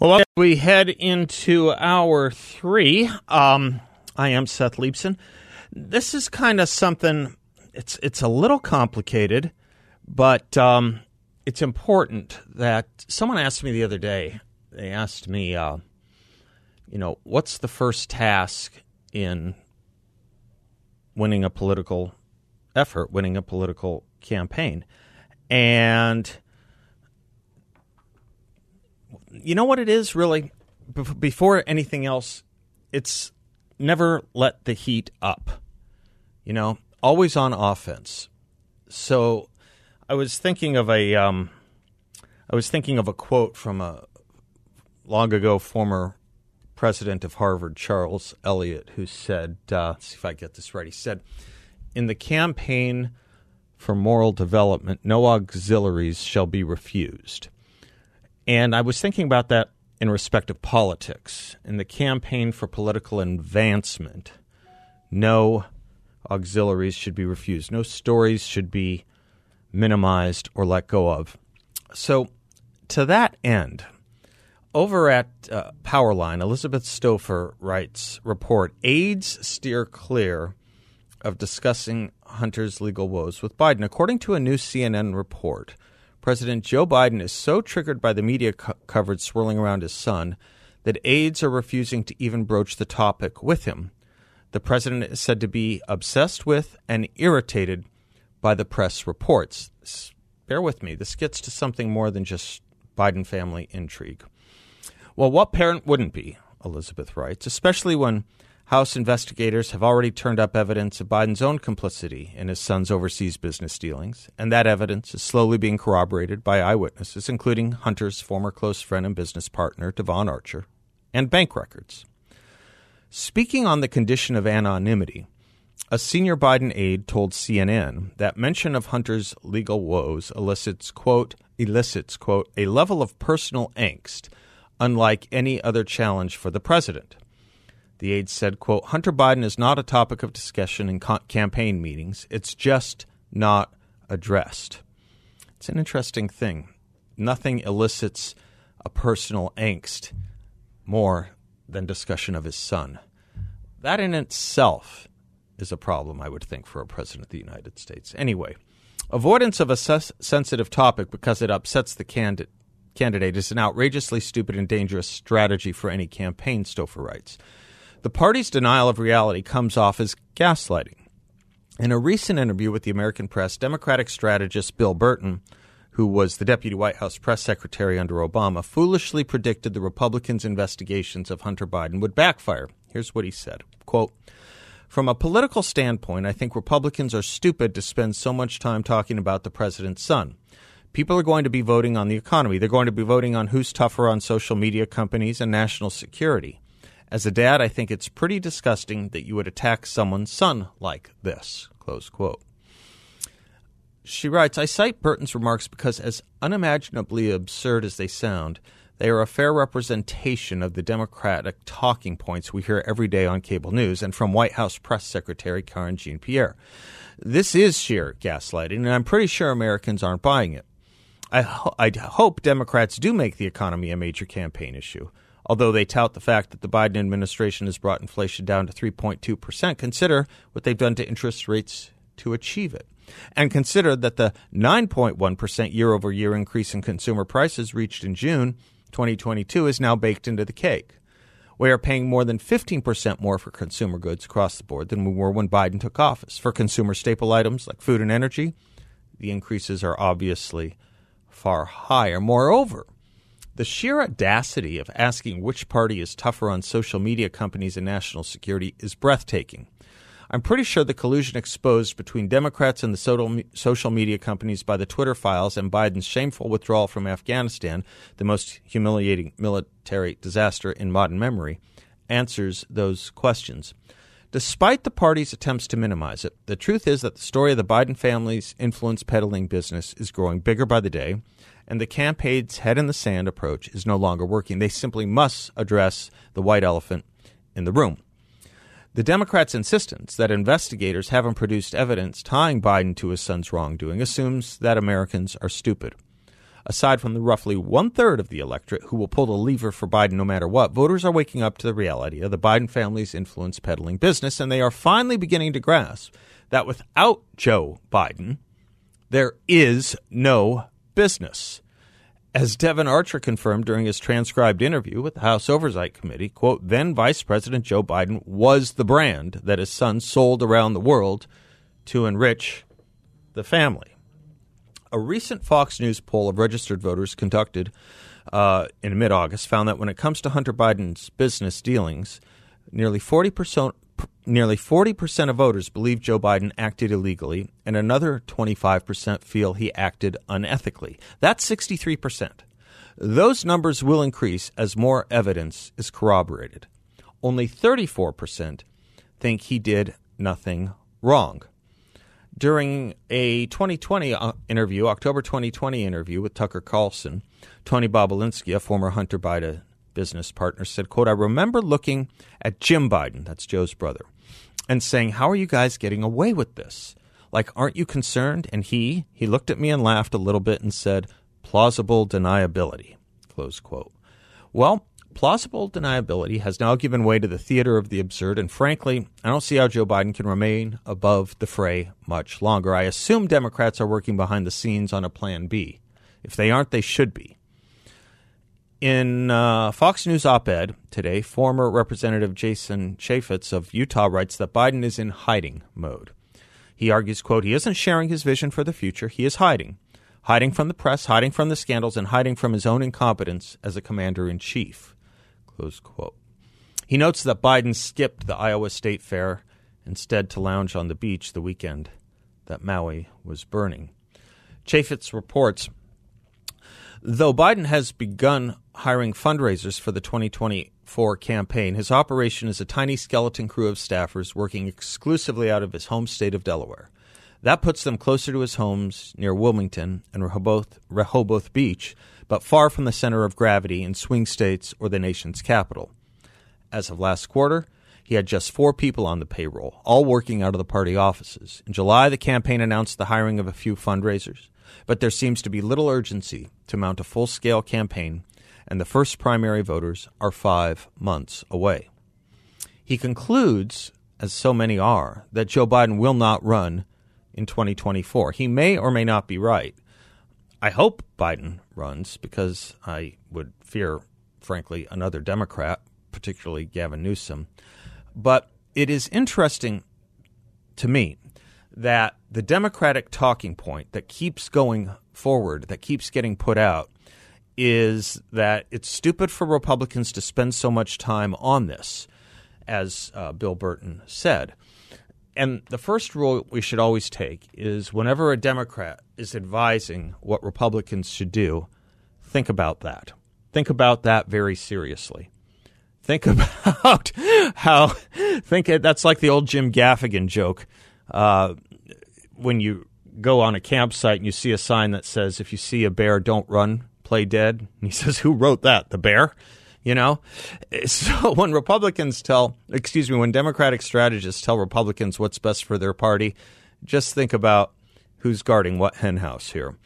Well, we head into hour three. Um, I am Seth Leibsohn. This is kind of something. It's it's a little complicated, but um, it's important that someone asked me the other day. They asked me, uh, you know, what's the first task in winning a political effort, winning a political campaign, and you know what it is really? Before anything else, it's never let the heat up. You know, always on offense. So I was thinking of a um, I was thinking of a quote from a long ago former president of Harvard, Charles Eliot, who said, uh, let's see if I get this right. He said, In the campaign for moral development, no auxiliaries shall be refused. And I was thinking about that in respect of politics. In the campaign for political advancement, no auxiliaries should be refused. No stories should be minimized or let go of. So, to that end, over at uh, Powerline, Elizabeth Stauffer writes report aides steer clear of discussing Hunter's legal woes with Biden. According to a new CNN report, President Joe Biden is so triggered by the media co- coverage swirling around his son that aides are refusing to even broach the topic with him. The president is said to be obsessed with and irritated by the press reports. Bear with me, this gets to something more than just Biden family intrigue. Well, what parent wouldn't be, Elizabeth writes, especially when House investigators have already turned up evidence of Biden's own complicity in his son's overseas business dealings, and that evidence is slowly being corroborated by eyewitnesses, including Hunter's former close friend and business partner, Devon Archer, and bank records. Speaking on the condition of anonymity, a senior Biden aide told CNN that mention of Hunter's legal woes elicits, quote, elicits, quote, a level of personal angst unlike any other challenge for the president. The aide said, quote, Hunter Biden is not a topic of discussion in co- campaign meetings. It's just not addressed. It's an interesting thing. Nothing elicits a personal angst more than discussion of his son. That in itself is a problem, I would think, for a president of the United States. Anyway, avoidance of a ses- sensitive topic because it upsets the candidate candidate is an outrageously stupid and dangerous strategy for any campaign, Stauffer writes. The party's denial of reality comes off as gaslighting. In a recent interview with the American Press, Democratic strategist Bill Burton, who was the deputy White House press secretary under Obama, foolishly predicted the Republicans' investigations of Hunter Biden would backfire. Here's what he said quote, From a political standpoint, I think Republicans are stupid to spend so much time talking about the president's son. People are going to be voting on the economy. They're going to be voting on who's tougher on social media companies and national security. As a dad, I think it's pretty disgusting that you would attack someone's son like this. Close quote. She writes, I cite Burton's remarks because, as unimaginably absurd as they sound, they are a fair representation of the Democratic talking points we hear every day on cable news and from White House Press Secretary Karine Jean Pierre. This is sheer gaslighting, and I'm pretty sure Americans aren't buying it. I, ho- I hope Democrats do make the economy a major campaign issue. Although they tout the fact that the Biden administration has brought inflation down to 3.2%, consider what they've done to interest rates to achieve it. And consider that the 9.1% year over year increase in consumer prices reached in June 2022 is now baked into the cake. We are paying more than 15% more for consumer goods across the board than we were when Biden took office. For consumer staple items like food and energy, the increases are obviously far higher. Moreover, the sheer audacity of asking which party is tougher on social media companies and national security is breathtaking. I'm pretty sure the collusion exposed between Democrats and the social media companies by the Twitter files and Biden's shameful withdrawal from Afghanistan, the most humiliating military disaster in modern memory, answers those questions. Despite the party's attempts to minimize it, the truth is that the story of the Biden family's influence peddling business is growing bigger by the day, and the campaign's head in the sand approach is no longer working. They simply must address the white elephant in the room. The Democrats' insistence that investigators haven't produced evidence tying Biden to his son's wrongdoing assumes that Americans are stupid. Aside from the roughly one third of the electorate who will pull the lever for Biden no matter what, voters are waking up to the reality of the Biden family's influence peddling business, and they are finally beginning to grasp that without Joe Biden, there is no business. As Devon Archer confirmed during his transcribed interview with the House Oversight Committee, quote, then Vice President Joe Biden was the brand that his son sold around the world to enrich the family. A recent Fox News poll of registered voters conducted uh, in mid August found that when it comes to Hunter Biden's business dealings, nearly 40%, nearly 40% of voters believe Joe Biden acted illegally, and another 25% feel he acted unethically. That's 63%. Those numbers will increase as more evidence is corroborated. Only 34% think he did nothing wrong. During a 2020 uh, interview, October 2020 interview with Tucker Carlson, Tony Bobulinski, a former Hunter Biden business partner, said, quote, I remember looking at Jim Biden, that's Joe's brother, and saying, How are you guys getting away with this? Like, aren't you concerned? And he, he looked at me and laughed a little bit and said, plausible deniability, close quote. Well, plausible deniability has now given way to the theater of the absurd, and frankly, I don't see how Joe Biden can remain above the fray much longer. I assume Democrats are working behind the scenes on a plan B. If they aren't, they should be. In uh, Fox News op ed today, former Representative Jason Chaffetz of Utah writes that Biden is in hiding mode. He argues, quote, he isn't sharing his vision for the future, he is hiding. Hiding from the press, hiding from the scandals, and hiding from his own incompetence as a commander in chief. Close quote. He notes that Biden skipped the Iowa State Fair instead to lounge on the beach the weekend that Maui was burning. Chaffetz reports Though Biden has begun hiring fundraisers for the 2024 campaign, his operation is a tiny skeleton crew of staffers working exclusively out of his home state of Delaware. That puts them closer to his homes near Wilmington and Rehoboth, Rehoboth Beach, but far from the center of gravity in swing states or the nation's capital. As of last quarter, he had just four people on the payroll, all working out of the party offices. In July, the campaign announced the hiring of a few fundraisers but there seems to be little urgency to mount a full scale campaign, and the first primary voters are five months away. He concludes, as so many are, that Joe Biden will not run in 2024. He may or may not be right. I hope Biden runs because I would fear, frankly, another Democrat, particularly Gavin Newsom. But it is interesting to me that the Democratic talking point that keeps going forward, that keeps getting put out, is that it's stupid for Republicans to spend so much time on this, as uh, Bill Burton said. And the first rule we should always take is whenever a Democrat is advising what Republicans should do, think about that. Think about that very seriously. Think about how think that's like the old Jim Gaffigan joke uh, when you go on a campsite and you see a sign that says, if you see a bear, don't run, play dead. And he says, who wrote that? The bear? You know? So when Republicans tell, excuse me, when Democratic strategists tell Republicans what's best for their party, just think about who's guarding what henhouse here.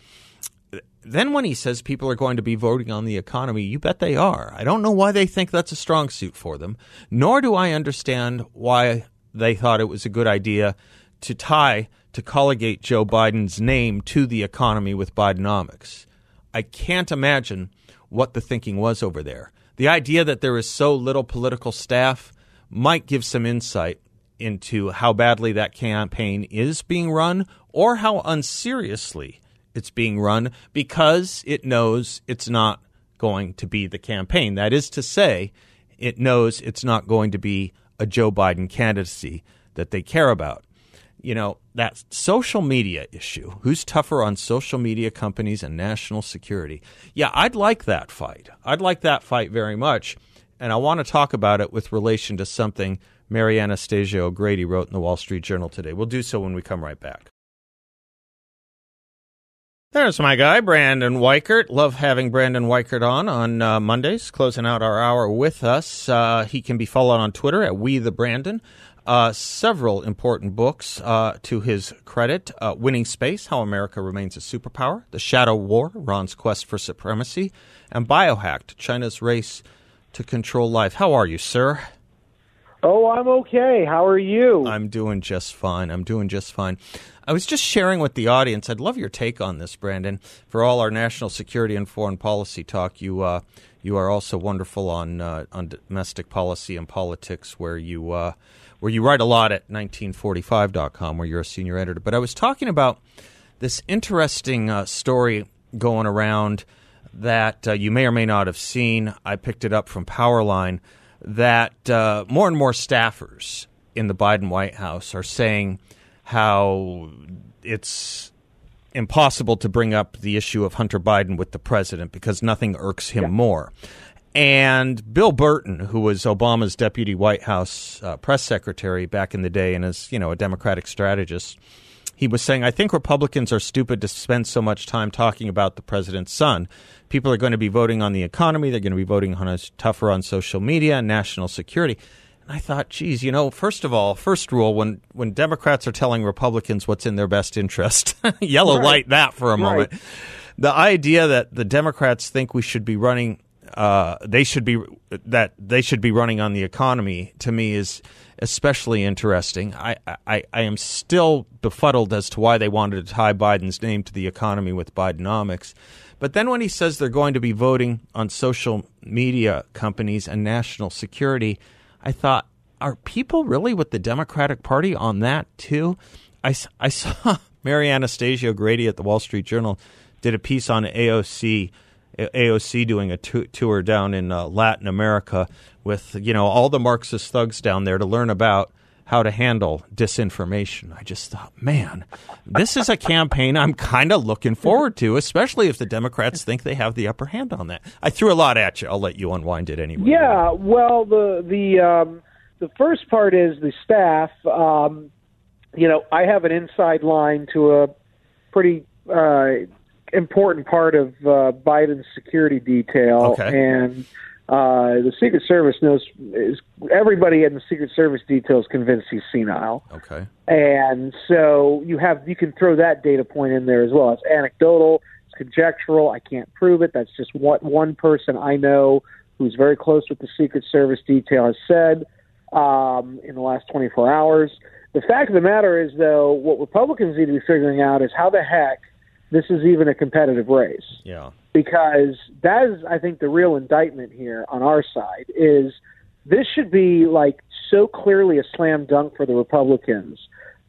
Then when he says people are going to be voting on the economy, you bet they are. I don't know why they think that's a strong suit for them, nor do I understand why they thought it was a good idea to tie to colligate Joe Biden's name to the economy with Bidenomics. I can't imagine what the thinking was over there. The idea that there is so little political staff might give some insight into how badly that campaign is being run or how unseriously it's being run because it knows it's not going to be the campaign. That is to say, it knows it's not going to be a Joe Biden candidacy that they care about. You know, that social media issue. Who's tougher on social media companies and national security? Yeah, I'd like that fight. I'd like that fight very much. And I want to talk about it with relation to something Mary Anastasia O'Grady wrote in the Wall Street Journal today. We'll do so when we come right back. There's my guy, Brandon Weichert. Love having Brandon Weichert on on uh, Mondays, closing out our hour with us. Uh, he can be followed on Twitter at We the Brandon. Uh, several important books uh, to his credit uh, Winning Space, How America Remains a Superpower, The Shadow War, Iran's Quest for Supremacy, and Biohacked, China's Race to Control Life. How are you, sir? Oh, I'm okay. How are you? I'm doing just fine. I'm doing just fine. I was just sharing with the audience. I'd love your take on this, Brandon. For all our national security and foreign policy talk, you uh, you are also wonderful on uh, on domestic policy and politics, where you uh, where you write a lot at 1945.com, where you're a senior editor. But I was talking about this interesting uh, story going around that uh, you may or may not have seen. I picked it up from Powerline that uh, more and more staffers in the Biden White House are saying how it's impossible to bring up the issue of Hunter Biden with the president because nothing irks him yeah. more. And Bill Burton, who was Obama's deputy White House uh, press secretary back in the day and is, you know, a Democratic strategist, he was saying, I think Republicans are stupid to spend so much time talking about the president's son people are going to be voting on the economy. They're going to be voting on us tougher on social media and national security. And I thought, geez, you know, first of all, first rule when when Democrats are telling Republicans what's in their best interest, yellow right. light that for a right. moment. The idea that the Democrats think we should be running, uh, they should be that they should be running on the economy to me is especially interesting. I, I, I am still befuddled as to why they wanted to tie Biden's name to the economy with Bidenomics. But then when he says they're going to be voting on social media companies and national security, I thought, are people really with the Democratic Party on that too? I, I saw Mary Anastasia Grady at the Wall Street Journal did a piece on AOC. AOC doing a tour down in uh, Latin America with you know all the Marxist thugs down there to learn about how to handle disinformation. I just thought, man, this is a campaign I'm kind of looking forward to, especially if the Democrats think they have the upper hand on that. I threw a lot at you. I'll let you unwind it anyway. Yeah, well, the the um, the first part is the staff. Um, you know, I have an inside line to a pretty uh, important part of uh, Biden's security detail, okay. and uh, the Secret Service knows is everybody in the Secret Service detail is convinced he's senile. Okay. And so you have you can throw that data point in there as well. It's anecdotal, it's conjectural. I can't prove it. That's just what one person I know who's very close with the Secret Service detail has said um, in the last 24 hours. The fact of the matter is, though, what Republicans need to be figuring out is how the heck this is even a competitive race. Yeah because that is, I think, the real indictment here on our side is this should be like so clearly a slam dunk for the Republicans.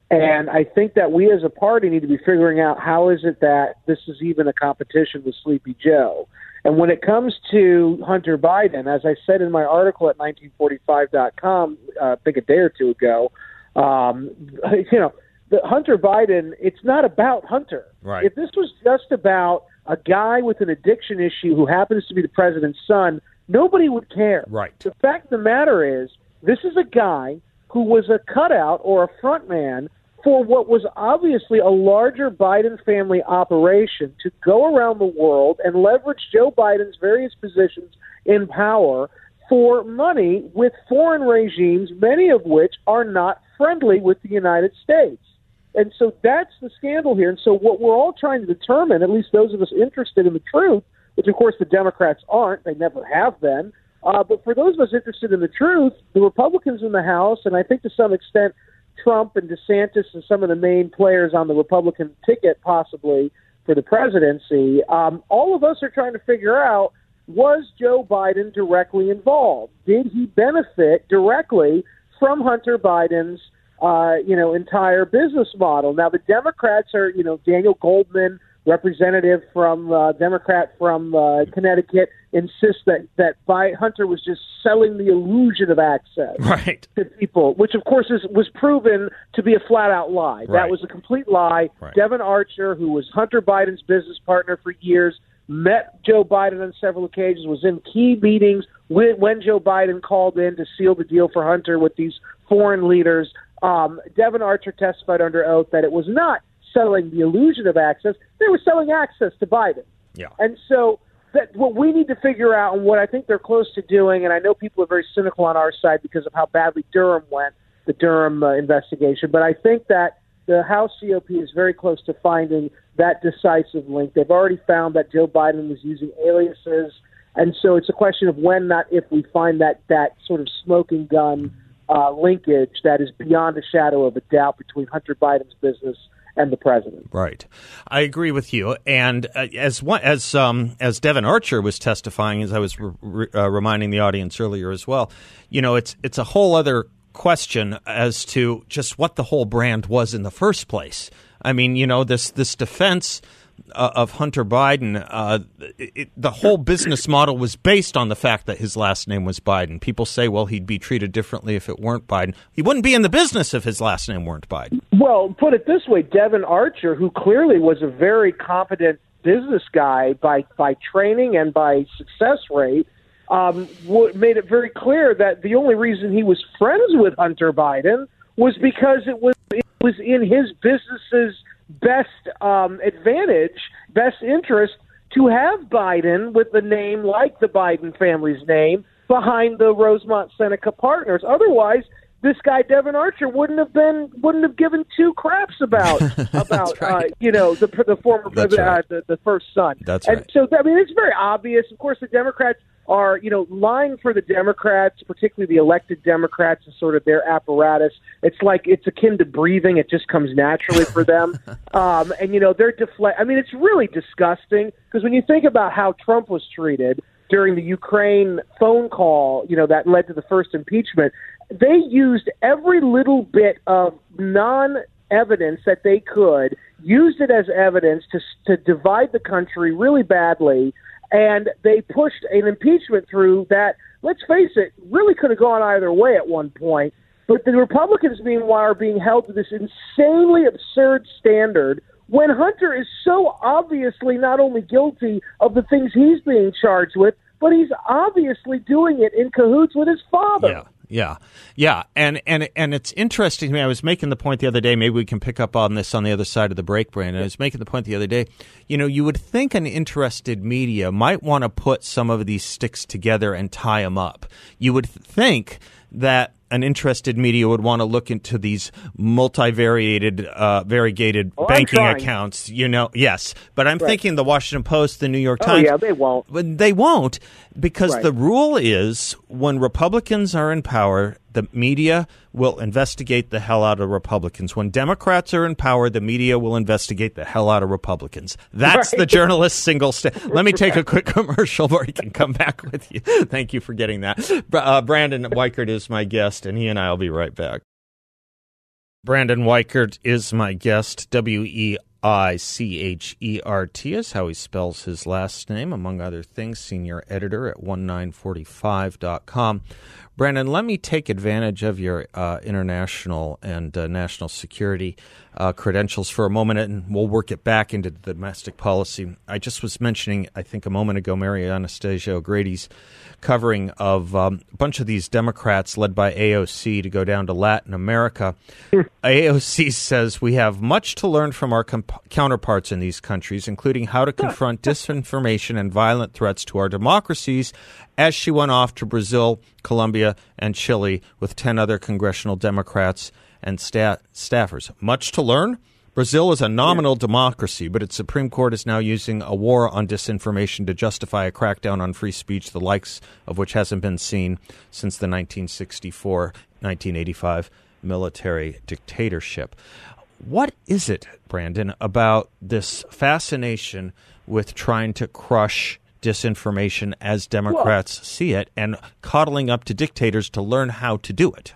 And I think that we as a party need to be figuring out how is it that this is even a competition with Sleepy Joe. And when it comes to Hunter Biden, as I said in my article at 1945.com, uh, I think a day or two ago, um, you know, the Hunter Biden, it's not about Hunter. Right. If this was just about a guy with an addiction issue who happens to be the president's son, nobody would care. Right. The fact of the matter is, this is a guy who was a cutout or a front man for what was obviously a larger Biden family operation to go around the world and leverage Joe Biden's various positions in power for money with foreign regimes, many of which are not friendly with the United States. And so that's the scandal here. And so what we're all trying to determine, at least those of us interested in the truth, which of course the Democrats aren't, they never have been. Uh, but for those of us interested in the truth, the Republicans in the House, and I think to some extent Trump and DeSantis and some of the main players on the Republican ticket, possibly for the presidency, um, all of us are trying to figure out was Joe Biden directly involved? Did he benefit directly from Hunter Biden's uh, you know, entire business model. Now, the Democrats are, you know, Daniel Goldman, representative from uh, Democrat from uh, Connecticut insists that that by Hunter was just selling the illusion of access right. to people, which of course is, was proven to be a flat out lie. Right. That was a complete lie. Right. Devon Archer, who was Hunter Biden's business partner for years, met Joe Biden on several occasions, was in key meetings when, when Joe Biden called in to seal the deal for Hunter with these foreign leaders. Um, Devon Archer testified under oath that it was not selling the illusion of access; they were selling access to Biden. Yeah. And so that what we need to figure out and what I think they're close to doing, and I know people are very cynical on our side because of how badly Durham went, the Durham uh, investigation, but I think that the House GOP is very close to finding that decisive link. They've already found that Joe Biden was using aliases, and so it's a question of when, not if, we find that that sort of smoking gun uh, linkage that is beyond a shadow of a doubt between Hunter Biden's business and the president. Right, I agree with you. And uh, as as um, as Devon Archer was testifying, as I was re- uh, reminding the audience earlier as well, you know, it's it's a whole other question as to just what the whole brand was in the first place. I mean, you know, this this defense uh, of Hunter Biden, uh, it, the whole business model was based on the fact that his last name was Biden. People say, well, he'd be treated differently if it weren't Biden. He wouldn't be in the business if his last name weren't Biden. Well, put it this way, Devon Archer, who clearly was a very competent business guy by by training and by success rate, um, w- made it very clear that the only reason he was friends with Hunter Biden was because it was it was in his business's best um, advantage, best interest to have Biden with the name like the Biden family's name behind the Rosemont Seneca partners. Otherwise, this guy Devon Archer wouldn't have been wouldn't have given two craps about about right. uh, you know the the former uh, right. the, the first son. That's and right. so I mean it's very obvious. Of course, the Democrats are you know lying for the Democrats, particularly the elected Democrats, and sort of their apparatus. It's like it's akin to breathing; it just comes naturally for them. um, and you know they're deflect. I mean, it's really disgusting because when you think about how Trump was treated during the Ukraine phone call, you know that led to the first impeachment. They used every little bit of non evidence that they could, used it as evidence to to divide the country really badly, and they pushed an impeachment through that. Let's face it, really could have gone either way at one point. But the Republicans, meanwhile, are being held to this insanely absurd standard when Hunter is so obviously not only guilty of the things he's being charged with, but he's obviously doing it in cahoots with his father. Yeah. Yeah, yeah, and and and it's interesting to me. I was making the point the other day. Maybe we can pick up on this on the other side of the break, Brandon. I was making the point the other day. You know, you would think an interested media might want to put some of these sticks together and tie them up. You would think that an interested media would want to look into these multivariated, uh, variegated Oh, banking accounts. You know, yes, but I'm thinking the Washington Post, the New York Times. Oh Times. yeah, they won't. But they won't because Right. the rule is when Republicans are in power, the media will investigate the hell out of Republicans. When Democrats are in power, the media will investigate the hell out of Republicans. That's the Right. journalist's single sta Let me take a quick commercial break and come back with you. Thank you for getting that. Uh, Brandon Weichert is my guest, and he and I will be right back. Brandon Weichert is my guest. W E I C H E R T is how he spells his last name, among other things. Senior editor at 1945.com. Brandon, let me take advantage of your uh, international and uh, national security uh, credentials for a moment, and we'll work it back into the domestic policy. I just was mentioning, I think a moment ago, Mary Anastasia O'Grady's covering of um, a bunch of these Democrats led by AOC to go down to Latin America. AOC says we have much to learn from our comp- counterparts in these countries, including how to confront disinformation and violent threats to our democracies, as she went off to Brazil, Colombia, and Chile with 10 other congressional Democrats and sta- staffers. Much to learn? Brazil is a nominal democracy, but its Supreme Court is now using a war on disinformation to justify a crackdown on free speech, the likes of which hasn't been seen since the 1964 1985 military dictatorship. What is it, Brandon, about this fascination with trying to crush disinformation as Democrats see it and coddling up to dictators to learn how to do it?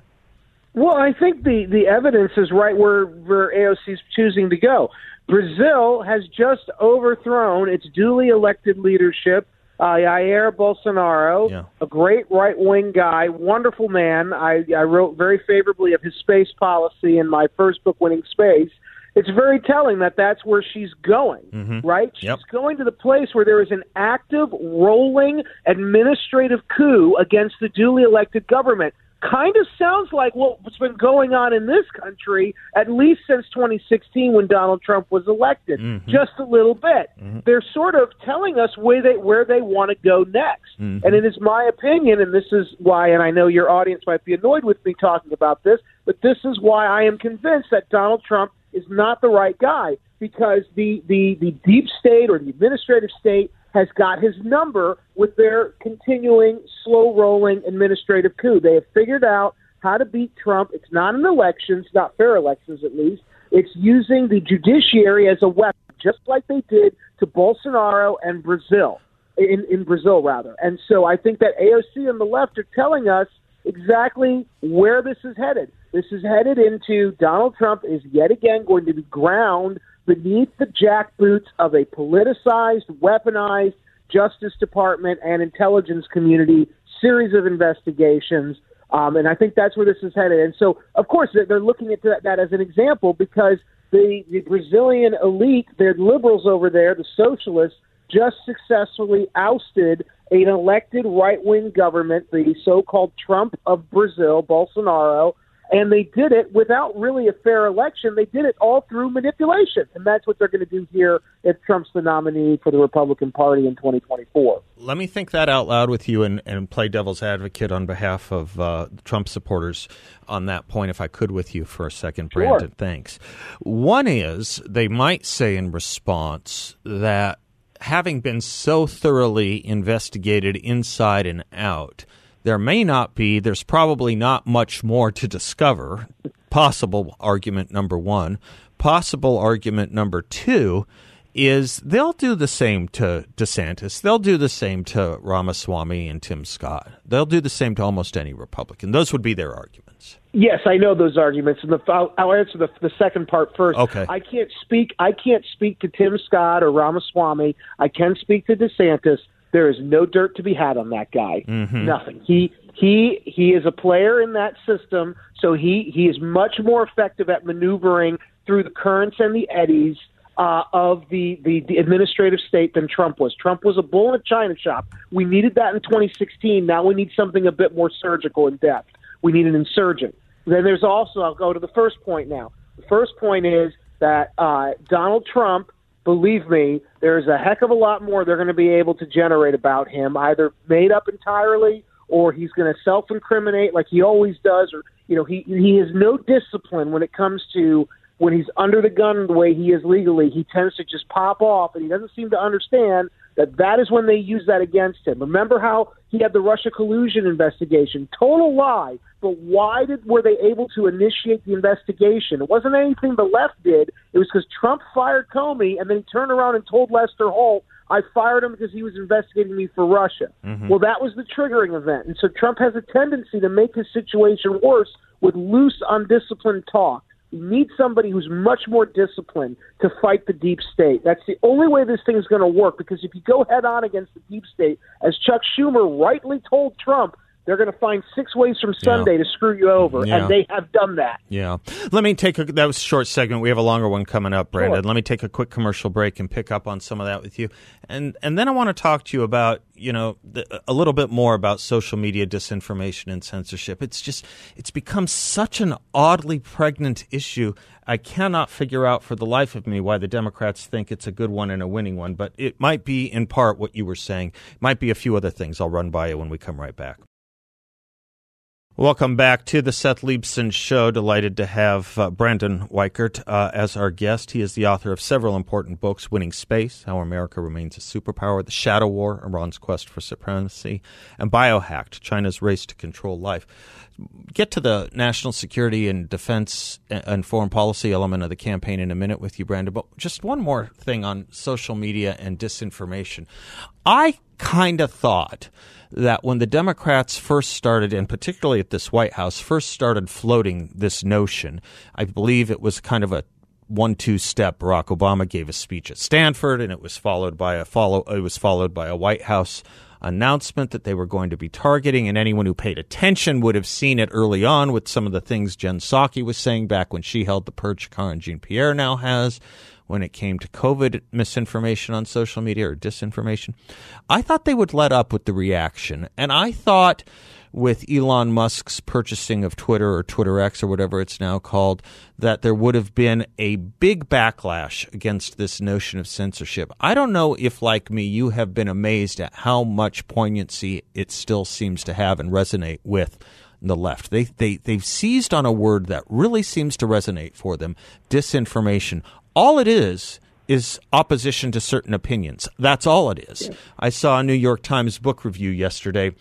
Well, I think the, the evidence is right where, where AOC is choosing to go. Brazil has just overthrown its duly elected leadership, uh, Jair Bolsonaro, Yeah. a great right wing guy, wonderful man. I, I wrote very favorably of his space policy in my first book, Winning Space. It's very telling that that's where she's going, mm-hmm. right? She's Yep. going to the place where there is an active, rolling administrative coup against the duly elected government. Kind of sounds like what's been going on in this country at least since 2016 when Donald Trump was elected. Mm-hmm. Just a little bit. Mm-hmm. They're sort of telling us where they where they want to go next. And it is my opinion, and this is why, and I know your audience might be annoyed with me talking about this, but this is why I am convinced that Donald Trump is not the right guy because the, the, the deep state or the administrative state has got his number with their continuing slow rolling administrative coup. They have figured out how to beat Trump. It's not an election, it's not fair elections at least. It's using the judiciary as a weapon, just like they did to Bolsonaro and Brazil, in, in Brazil rather. And so I think that AOC and the left are telling us exactly where this is headed. This is headed into Donald Trump is yet again going to be ground beneath the jackboots of a politicized, weaponized Justice Department and intelligence community series of investigations. Um, and I think that's where this is headed. And so, of course, they're- looking at that, that as an example because the, the Brazilian elite, the liberals over there, the socialists, just successfully ousted an elected right wing government, the so called Trump of Brazil, Bolsonaro, and they did it without really a fair election. They did it all through manipulation. And that's what they're going to do here if Trump's the nominee for the Republican Party in 2024. Let me think that out loud with you and, and play devil's advocate on behalf of uh, Trump supporters on that point, if I could, with you for a second, Sure. Brandon. Thanks. One is they might say in response that having been so thoroughly investigated inside and out, there may not be, there's probably not much more to discover. Possible argument number one. Possible argument number two is they'll do the same to DeSantis. They'll do the same to Ramaswamy and Tim Scott. They'll do the same to almost any Republican. Those would be their arguments. Yes, I know those arguments, and the, I'll, I'll answer the, the second part first. Okay. I can't speak. I can't speak to Tim Scott or Ramaswamy. I can speak to DeSantis. There is no dirt to be had on that guy. Nothing. He he he is a player in that system, so he he is much more effective at maneuvering through the currents and the eddies uh, of the, the the administrative state than Trump was. Trump was a bull in a china shop. We needed that in 2016. Now we need something a bit more surgical in depth. We need an insurgent. Then there's also, I'll go to the first point now. The first point is that uh, Donald Trump, believe me, there's a heck of a lot more they're going to be able to generate about him, either made up entirely or he's going to self-incriminate like he always does, or you know, he he has no discipline when it comes to when he's under the gun the way he is legally. He tends to just pop off, and he doesn't seem to understand that that is when they use that against him. Remember how he had the Russia collusion investigation? Total lie. But why did were they able to initiate the investigation? It wasn't anything the left did. It was because Trump fired Comey, and then he turned around and told Lester Holt, "I fired him because he was investigating me for Russia." Mm-hmm. Well, that was the triggering event, and so Trump has a tendency to make his situation worse with loose, undisciplined talk. You need somebody who's much more disciplined to fight the deep state. That's the only way this thing is going to work because if you go head on against the deep state, as Chuck Schumer rightly told Trump, they're going to find six ways from Sunday to screw you over, Yeah. and they have done that. Yeah. Let me take a that was a short segment. We have a longer one coming up, Brandon. Sure. Let me take a quick commercial break and pick up on some of that with you. And and then I want to talk to you about, you know, the, a little bit more about social media disinformation and censorship. It's just it's become such an oddly pregnant issue. I cannot figure out for the life of me why the Democrats think it's a good one and a winning one, but it might be in part what you were saying. It might be a few other things I'll run by you when we come right back. Welcome back to the Seth Leibsohn Show. Delighted to have uh, Brandon Weichert uh, as our guest. He is the author of several important books Winning Space, How America Remains a Superpower, The Shadow War, Iran's Quest for Supremacy, and Biohacked, China's Race to Control Life. Get to the national security and defense and foreign policy element of the campaign in a minute with you, Brandon. But just one more thing on social media and disinformation. I kind of thought that when the Democrats first started, and particularly at this White House, first started floating this notion, I believe it was kind of a one-two step. Barack Obama gave a speech at Stanford, and it was followed by a follow. It was followed by a White House announcement that they were going to be targeting, and anyone who paid attention would have seen it early on with some of the things Jen Psaki was saying back when she held the perch Karine Jean Pierre now has when it came to COVID misinformation on social media or disinformation. I thought they would let up with the reaction, and I thought with Elon Musk's purchasing of Twitter or Twitter X or whatever it's now called, that there would have been a big backlash against this notion of censorship. I don't know if, like me, you have been amazed at how much poignancy it still seems to have and resonate with the left. They, they, they've seized on a word that really seems to resonate for them disinformation. All it is is opposition to certain opinions. That's all it is. I saw a New York Times book review yesterday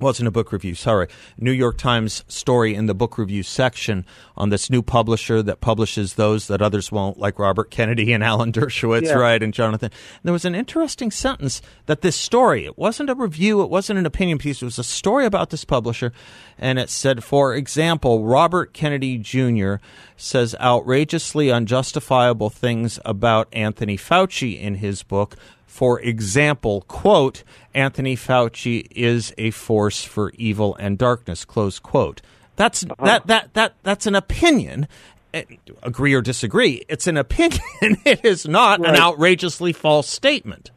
wasn't a book review, sorry. New York Times story in the book review section on this new publisher that publishes those that others won't, like Robert Kennedy and Alan Dershowitz, yeah. right, and Jonathan. And there was an interesting sentence that this story, it wasn't a review, it wasn't an opinion piece, it was a story about this publisher. And it said, for example, Robert Kennedy Jr. says outrageously unjustifiable things about Anthony Fauci in his book for example, quote, Anthony Fauci is a force for evil and darkness, close quote. That's uh-huh. that that that that's an opinion. Eh, agree or disagree, it's an opinion. it is not right. an outrageously false statement.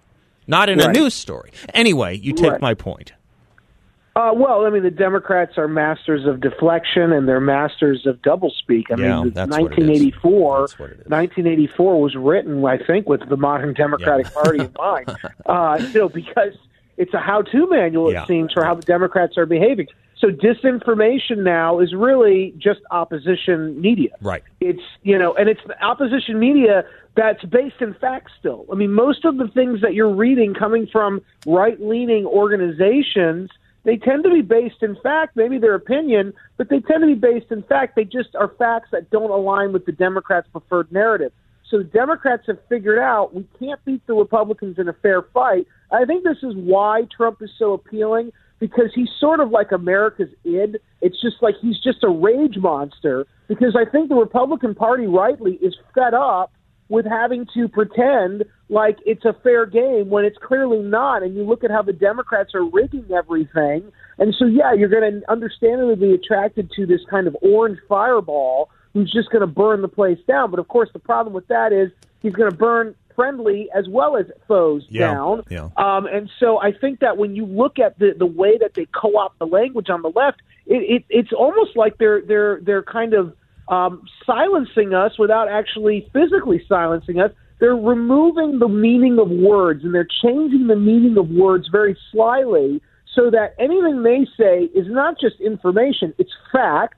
Not in right. a news story. Anyway, you take right. my point. Uh, well, I mean, the Democrats are masters of deflection and they're masters of doublespeak. I yeah, mean, that's 1984, 1984 was written, I think, with the modern Democratic yeah. Party in mind. Uh, you know, because it's a how-to manual, it seems, for how the Democrats are behaving. So disinformation now is really just opposition media. Right. It's you know, and it's opposition media that's based in fact still. I mean, most of the things that you're reading coming from right-leaning organizations – they tend to be based in fact, maybe their opinion, but they tend to be based in fact. They just are facts that don't align with the Democrats' preferred narrative. So the Democrats have figured out we can't beat the Republicans in a fair fight. I think this is why Trump is so appealing because he's sort of like America's id. It's just like he's just a rage monster because I think the Republican Party rightly is fed up with having to pretend like it's a fair game when it's clearly not. And you look at how the Democrats are rigging everything. And so, yeah, you're going to understandably be attracted to this kind of orange fireball who's just going to burn the place down. But of course, the problem with that is he's going to burn friendly as well as foes yeah, down. Yeah. Um, and so I think that when you look at the, the way that they co-opt the language on the left, it, it, it's almost like they're they're they're kind of um, silencing us without actually physically silencing us. They're removing the meaning of words and they're changing the meaning of words very slyly so that anything they say is not just information, it's fact.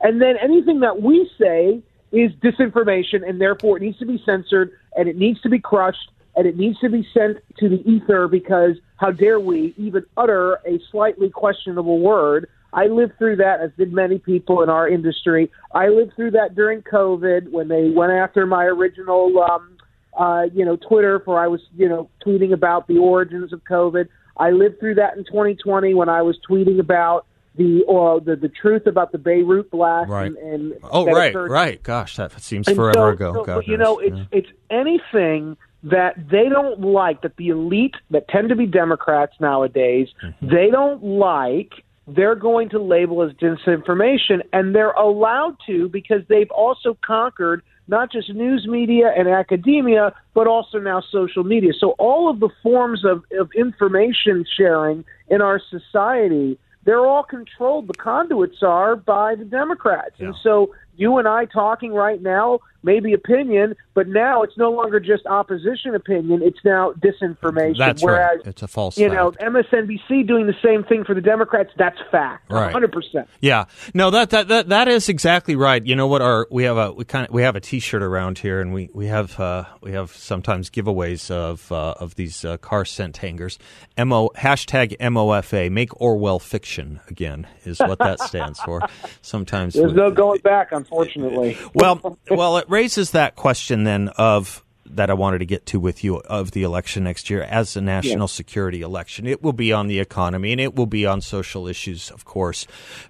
And then anything that we say is disinformation and therefore it needs to be censored and it needs to be crushed and it needs to be sent to the ether because how dare we even utter a slightly questionable word I lived through that, as did many people in our industry. I lived through that during COVID when they went after my original, um, uh, you know, Twitter for I was, you know, tweeting about the origins of COVID. I lived through that in 2020 when I was tweeting about the or the the truth about the Beirut blast. Right. And, and oh, right, occurred. right. Gosh, that seems and forever so, ago. So, you know, it's yeah. it's anything that they don't like that the elite that tend to be Democrats nowadays mm-hmm. they don't like they're going to label as disinformation, and they're allowed to because they've also conquered not just news media and academia, but also now social media. So all of the forms of, of information sharing in our society, they're all controlled. The conduits are by the Democrats. Yeah. And so you and I talking right now, maybe opinion, but now it's no longer just opposition opinion; it's now disinformation. That's Whereas, right. It's a false. You fact. know, MSNBC doing the same thing for the Democrats. That's fact. Right. Hundred percent. Yeah. No, that, that that that is exactly right. You know what? Our we have a we kind of we have a T-shirt around here, and we we have uh, we have sometimes giveaways of uh, of these uh, car scent hangers. Mo hashtag MOFA make Orwell fiction again is what that stands for. Sometimes there's we, no going back, unfortunately. well, well, it raises that question then of that I wanted to get to with you of the election next year as a national yeah. security election. It will be on the economy and it will be on social issues, of course.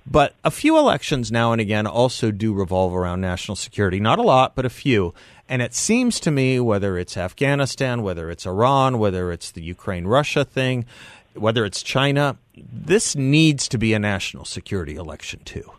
But a few elections now and again also do revolve around national security. Not a lot, but a few. And it seems to me, whether it's Afghanistan, whether it's Iran, whether it's the Ukraine Russia thing, whether it's China, this needs to be a national security election too.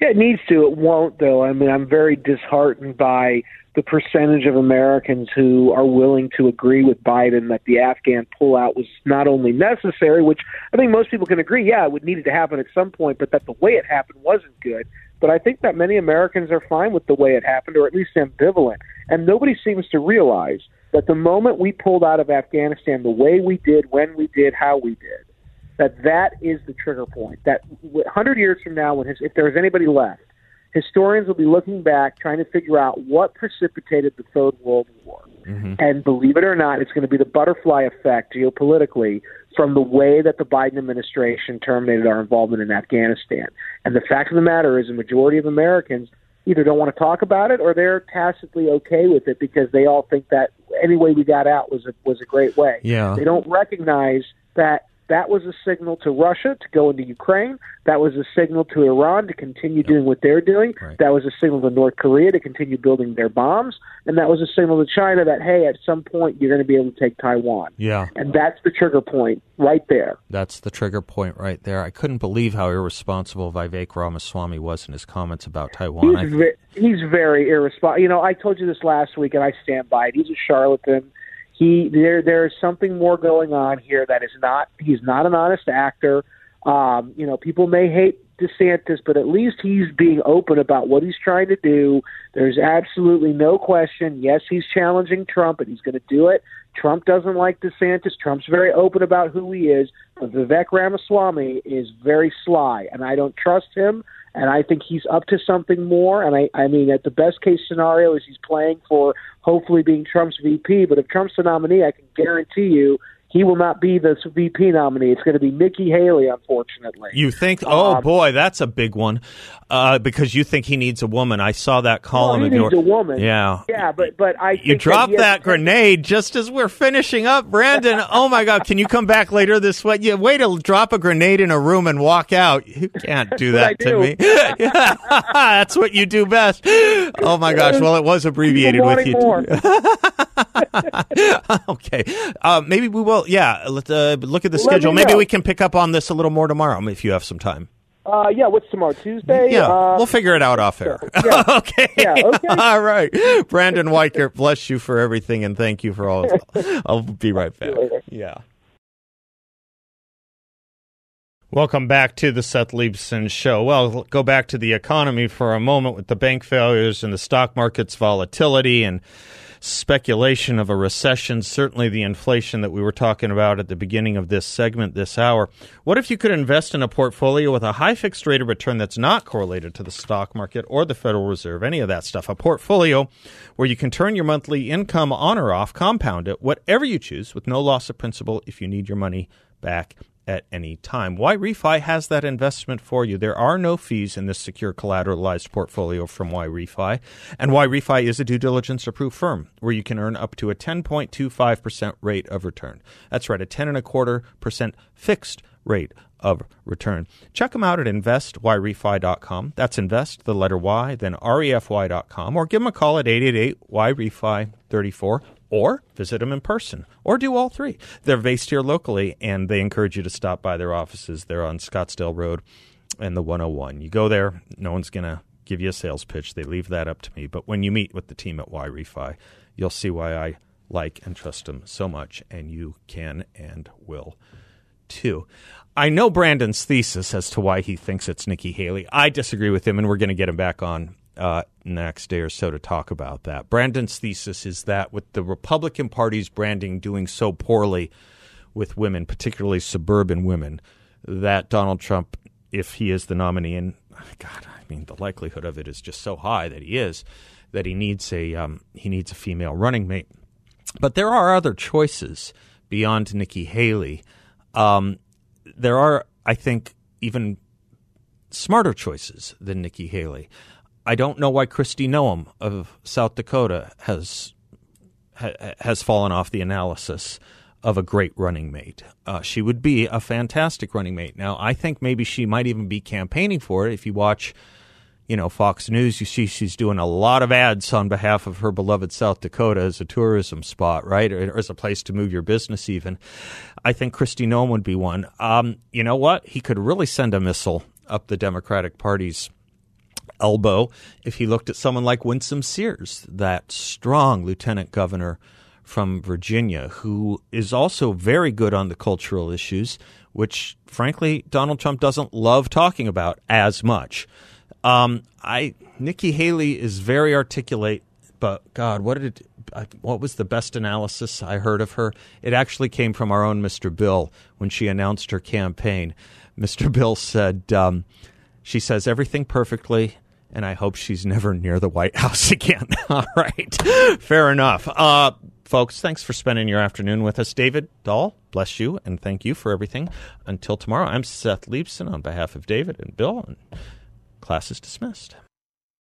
Yeah, it needs to. It won't, though. I mean, I'm very disheartened by the percentage of Americans who are willing to agree with Biden that the Afghan pullout was not only necessary, which I think most people can agree, yeah, it would needed to happen at some point, but that the way it happened wasn't good. But I think that many Americans are fine with the way it happened, or at least ambivalent. And nobody seems to realize that the moment we pulled out of Afghanistan the way we did, when we did, how we did, that that is the trigger point. That 100 years from now, when his, if there's anybody left, historians will be looking back trying to figure out what precipitated the Third World War. Mm-hmm. And believe it or not, it's going to be the butterfly effect geopolitically from the way that the Biden administration terminated our involvement in Afghanistan. And the fact of the matter is, a majority of Americans either don't want to talk about it or they're tacitly okay with it because they all think that any way we got out was a was a great way. Yeah. They don't recognize that that was a signal to Russia to go into Ukraine. That was a signal to Iran to continue doing what they're doing. Right. That was a signal to North Korea to continue building their bombs. And that was a signal to China that, hey, at some point you're going to be able to take Taiwan. Yeah. And that's the trigger point right there. That's the trigger point right there. I couldn't believe how irresponsible Vivek Ramaswamy was in his comments about Taiwan. He's, ve- he's very irresponsible. You know, I told you this last week, and I stand by it. He's a charlatan he there there is something more going on here that is not he's not an honest actor. Um, you know, people may hate DeSantis, but at least he's being open about what he's trying to do. There's absolutely no question. Yes, he's challenging Trump, and he's going to do it. Trump doesn't like DeSantis. Trump's very open about who he is. But Vivek Ramaswamy is very sly, and I don't trust him and I think he's up to something more. And I, I mean, at the best case scenario is he's playing for hopefully being Trump's VP. But if Trump's the nominee, I can guarantee you he will not be the VP nominee. It's going to be Nikki Haley, unfortunately. You think? Oh um, boy, that's a big one. Uh, because you think he needs a woman. I saw that column. Well, he needs a woman. Yeah, yeah, but but I you dropped that, that grenade just as we're finishing up, Brandon. oh my God, can you come back later this way? Yeah, way to drop a grenade in a room and walk out. You can't do that to me. that's what you do best. Oh my gosh. Well, it was abbreviated with you. okay, uh, maybe we will. Yeah, let's uh, look at the schedule. Maybe know. we can pick up on this a little more tomorrow if you have some time. Uh, yeah, what's tomorrow? Tuesday? Yeah, uh, we'll figure it out off air. Yeah. okay. Yeah, okay. all right. Brandon Weichert, bless you for everything and thank you for all. I'll be right back. Yeah. Welcome back to the Seth Leibsohn Show. Well, go back to the economy for a moment with the bank failures and the stock market's volatility and speculation of a recession, certainly the inflation that we were talking about at the beginning of this segment this hour. What if you could invest in a portfolio with a high fixed rate of return that's not correlated to the stock market or the Federal Reserve, any of that stuff? A portfolio where you can turn your monthly income on or off, compound it, whatever you choose, with no loss of principal if you need your money back at any time. YRefy has that investment for you. There are no fees in this secure collateralized portfolio from YRefy, And YRefy is a due diligence approved firm where you can earn up to a 10.25% rate of return. That's right, a 10 and a quarter percent fixed rate of return. Check them out at investyrefy.com. That's invest, the letter Y, then refy.com, or give them a call at 888 YRefy 34 or visit them in person, or do all three. They're based here locally, and they encourage you to stop by their offices. They're on Scottsdale Road and the 101. You go there, no one's going to give you a sales pitch. They leave that up to me. But when you meet with the team at YRefy, you'll see why I like and trust them so much, and you can and will too. I know Brandon's thesis as to why he thinks it's Nikki Haley. I disagree with him, and we're going to get him back on uh, next day or so to talk about that. Brandon's thesis is that with the Republican Party's branding doing so poorly with women, particularly suburban women, that Donald Trump, if he is the nominee, and God, I mean, the likelihood of it is just so high that he is, that he needs a um, he needs a female running mate. But there are other choices beyond Nikki Haley. Um, there are, I think, even smarter choices than Nikki Haley. I don't know why Kristi Noem of South Dakota has ha- has fallen off the analysis of a great running mate. Uh, she would be a fantastic running mate. Now, I think maybe she might even be campaigning for it. If you watch, you know, Fox News, you see she's doing a lot of ads on behalf of her beloved South Dakota as a tourism spot, right, or, or as a place to move your business. Even, I think Kristi Noem would be one. Um, you know what? He could really send a missile up the Democratic Party's elbow if he looked at someone like Winsome Sears, that strong lieutenant governor from Virginia, who is also very good on the cultural issues, which frankly Donald Trump doesn't love talking about as much. Um, I Nikki Haley is very articulate, but God, what did it, what was the best analysis I heard of her? It actually came from our own Mr. Bill when she announced her campaign. Mr. Bill said um, she says everything perfectly and I hope she's never near the White House again. All right, fair enough. Uh, folks, thanks for spending your afternoon with us. David Dahl, bless you, and thank you for everything. Until tomorrow, I'm Seth Leibsohn on behalf of David and Bill, and class is dismissed.